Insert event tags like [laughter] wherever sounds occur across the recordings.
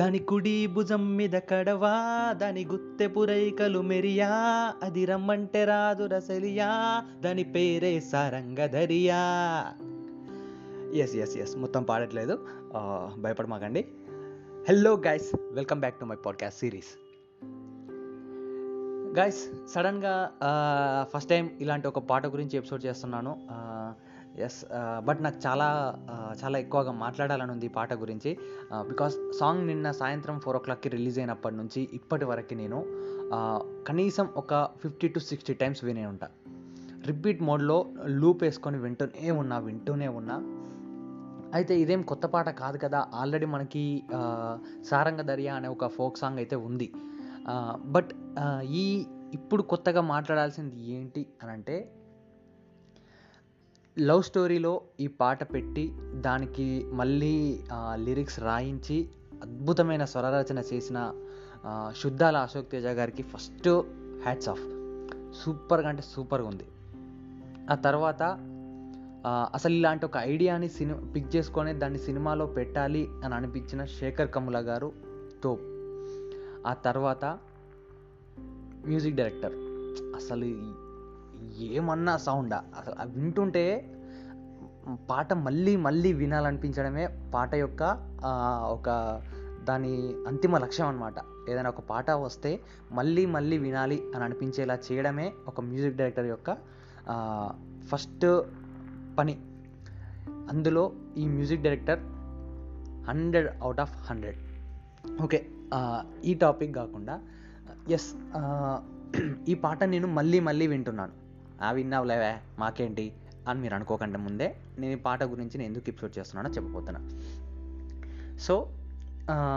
దాని కుడి భుజం మీద కడవా దాని గుత్తె పురైకలు మెరియా అది రమ్మంటే రాదు రసలియా దాని పేరే సారంగధరియా. ఎస్ ఎస్ ఎస్ మొత్తం పాడట్లేదు. భయపడమాకండి. Hello guys welcome back to my podcast series guys సడన్గా ఫస్ట్ టైం ఇలాంటి ఒక పాట గురించి ఎపిసోడ్ చేస్తున్నాను. ఎస్ బట్ uh, నాకు చాలా uh, చాలా ఎక్కువగా మాట్లాడాలని ఉంది ఈ పాట గురించి. Uh, బికాస్ సాంగ్ నిన్న సాయంత్రం ఫోర్ ఓ క్లాక్కి రిలీజ్ అయినప్పటి నుంచి ఇప్పటి వరకు నేను కనీసం ఒక ఫిఫ్టీ టు సిక్స్టీ టైమ్స్ వినే ఉంటా. రిపీట్ మోడ్లో లూప్ వేసుకొని వింటూనే ఉన్నా వింటూనే ఉన్నా. అయితే ఇదేం కొత్త పాట కాదు కదా ఆల్రెడీ మనకి సారంగ దర్యా అనే ఒక ఫోక్ సాంగ్ అయితే ఉంది. బట్ ఈ ఇప్పుడు కొత్తగా మాట్లాడాల్సింది ఏంటి అని అంటే లవ్ స్టోరీలో ఈ పాట పెట్టి దానికి మళ్ళీ లిరిక్స్ రాయించి అద్భుతమైన స్వరరచన చేసిన శుద్ధాల అశోక్ తేజ గారికి ఫస్ట్ హ్యాట్స్ ఆఫ్. సూపర్గా అంటే సూపర్గా ఉంది. ఆ తర్వాత అసలు ఇలాంటి ఒక ఐడియాని సినిమా పిక్ చేసుకొని దాన్ని సినిమాలో పెట్టాలి అని అనిపించిన శేఖర్ కమ్ముల గారు తోప్. ఆ తర్వాత మ్యూజిక్ డైరెక్టర్. అసలు ఏమన్నా సౌండా? అసలు వింటుంటే పాట మళ్ళీ మళ్ళీ వినాలనిపించడమే పాట యొక్క ఒక దాని అంతిమ లక్ష్యం అనమాట ఏదైనా ఒక పాట వస్తే మళ్ళీ మళ్ళీ వినాలి అని అనిపించేలా చేయడమే ఒక మ్యూజిక్ డైరెక్టర్ యొక్క ఫస్ట్ పని. అందులో ఈ music director hundred out of hundred. Okay ఈ టాపిక్ కాకుండా ఎస్ [clears throat] ఈ పాట నేను మళ్ళీ మళ్ళీ వింటున్నాను. విన్నావులేవే? మాకేంటి? అని మీరు అనుకోకుండా ముందే. నేను ఈ పాట గురించి నేను ఎందుకు ఎపిసోడ్ చేస్తున్నానో చెప్పబోతున్నా. సో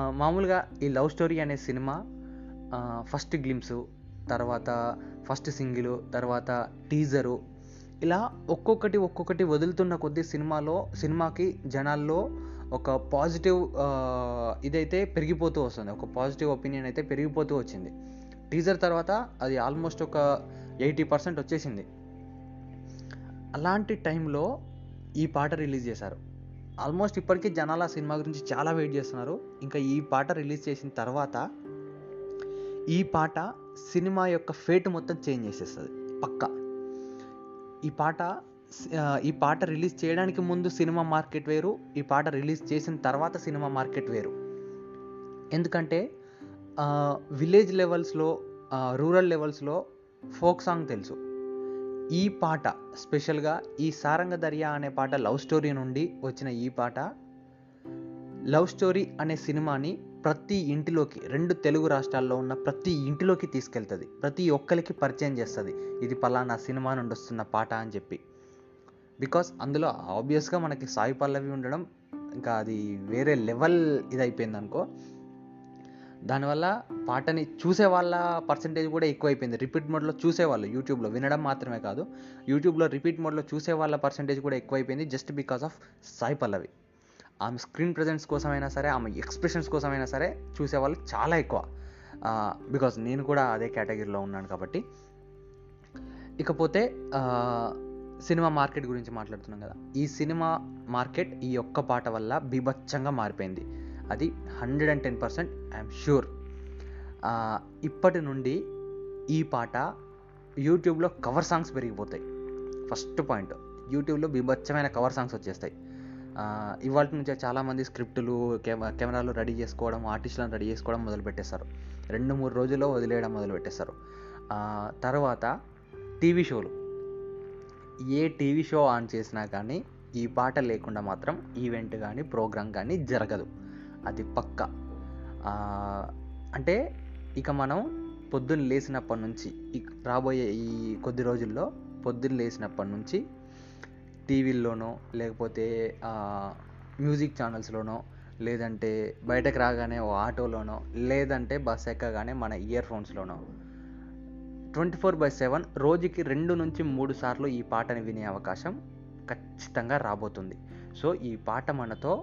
మామూలుగా ఈ లవ్ స్టోరీ అనే సినిమా ఫస్ట్ గ్లిమ్స్ తర్వాత ఫస్ట్ సింగిల్ తర్వాత టీజరు ఇలా ఒక్కొక్కటి ఒక్కొక్కటి వదులుతున్న కొద్దీ సినిమాలో సినిమాకి జనాల్లో ఒక పాజిటివ్ ఇదైతే పెరిగిపోతూ వస్తుంది. ఒక పాజిటివ్ ఒపీనియన్ అయితే పెరిగిపోతూ వచ్చింది. టీజర్ తర్వాత అది ఆల్మోస్ట్ ఒక ఎయిటీ పర్సెంట్ వచ్చేసింది. అలాంటి టైంలో ఈ పాట రిలీజ్ చేశారు. ఆల్మోస్ట్ ఇప్పటికీ జనాలు ఆ సినిమా గురించి చాలా వెయిట్ చేస్తున్నారు. ఇంకా ఈ పాట రిలీజ్ చేసిన తర్వాత ఈ పాట సినిమా యొక్క ఫేట్ మొత్తం చేంజ్ చేసేస్తుంది పక్కా. ఈ పాట ఈ పాట రిలీజ్ చేయడానికి ముందు సినిమా మార్కెట్ వేరు ఈ పాట రిలీజ్ చేసిన తర్వాత సినిమా మార్కెట్ వేరు. ఎందుకంటే విలేజ్ లెవెల్స్లో రూరల్ లెవెల్స్లో ఫోక్ సాంగ్ తెలుసు. ఈ పాట స్పెషల్గా ఈ సారంగ దర్యా అనే పాట లవ్ స్టోరీ నుండి వచ్చిన ఈ పాట లవ్ స్టోరీ అనే సినిమాని ప్రతి ఇంటిలోకి రెండు తెలుగు రాష్ట్రాల్లో ఉన్న ప్రతి ఇంటిలోకి తీసుకెళ్తుంది. ప్రతి ఒక్కరికి పరిచయం చేస్తుంది. ఇది పలానా సినిమా నుండి వస్తున్న పాట అని చెప్పి. బికాస్ అందులో ఆబ్వియస్గా మనకి సాయి పల్లవి ఉండడం ఇంకా అది వేరే లెవెల్ ఇది అయిపోయింది అనుకో దానివల్ల పాటని చూసే వాళ్ళ పర్సంటేజ్ కూడా ఎక్కువైపోయింది. రిపీట్ మోడ్లో చూసేవాళ్ళు యూట్యూబ్లో వినడం మాత్రమే కాదు యూట్యూబ్లో రిపీట్ మోడ్లో చూసే వాళ్ళ పర్సంటేజ్ కూడా ఎక్కువైపోయింది just because of Sai Pallavi. ఆమె స్క్రీన్ ప్రజెన్స్ కోసమైనా సరే ఆమె ఎక్స్ప్రెషన్స్ కోసమైనా సరే చూసేవాళ్ళు చాలా ఎక్కువ. బికాస్ నేను కూడా అదే కేటగిరీలో ఉన్నాను కాబట్టి. ఇకపోతే సినిమా మార్కెట్ గురించి మాట్లాడుతున్నాం కదా. ఈ సినిమా మార్కెట్ ఈ ఒక్క పాట వల్ల బీభత్సంగా మారిపోయింది. అది hundred and ten percent I'm sure. ఇప్పటి నుండి ఈ పాట యూట్యూబ్లో కవర్ సాంగ్స్ పెరిగిపోతాయి. ఫస్ట్ పాయింట్ యూట్యూబ్లో బీభత్సమైన కవర్ సాంగ్స్ వచ్చేస్తాయి. ఇవాళ నుంచే చాలామంది స్క్రిప్టులు కెమె కెమెరాలు రెడీ చేసుకోవడం ఆర్టిస్టులను రెడీ చేసుకోవడం మొదలు పెట్టేస్తారు రెండు మూడు రోజుల్లో వదిలేయడం మొదలు పెట్టేస్తారు తర్వాత టీవీ షోలు. ఏ టీవీ షో ఆన్ చేసినా కానీ ఈ పాట లేకుండా మాత్రం ఈవెంట్ కానీ ప్రోగ్రామ్ కానీ జరగదు. అది పక్క. అంటే ఇక మనం పొద్దున్న లేచినప్పటి నుంచి రాబోయే ఈ కొద్ది రోజుల్లో పొద్దున్న లేచినప్పటి నుంచి టీవీల్లోనో లేకపోతే మ్యూజిక్ ఛానల్స్లోనో లేదంటే బయటకు రాగానే ఓ ఆటోలోనో లేదంటే బస్ ఎక్కగానే మన ఇయర్ ఫోన్స్లోనో. ట్వంటీ ఫోర్ బై సెవెన్ రోజుకి రెండు నుంచి మూడు సార్లు ఈ పాటని వినే అవకాశం ఖచ్చితంగా రాబోతుంది. సో ఈ పాట మనతో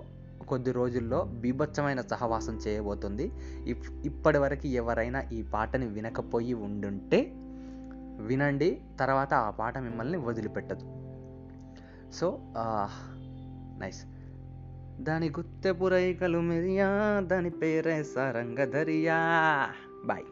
కొద్ది రోజుల్లో బీభత్సమైన సహవాసం చేయబోతుంది. ఇప్ ఇప్పటి వరకు ఎవరైనా ఈ పాటని వినకపోయి ఉండుంటే వినండి తర్వాత ఆ పాట మిమ్మల్ని వదిలిపెట్టదు. So nice. దాని గుత్తెపురైకలు మెరియా దాని పేరే సారంగధరియా బాయ్.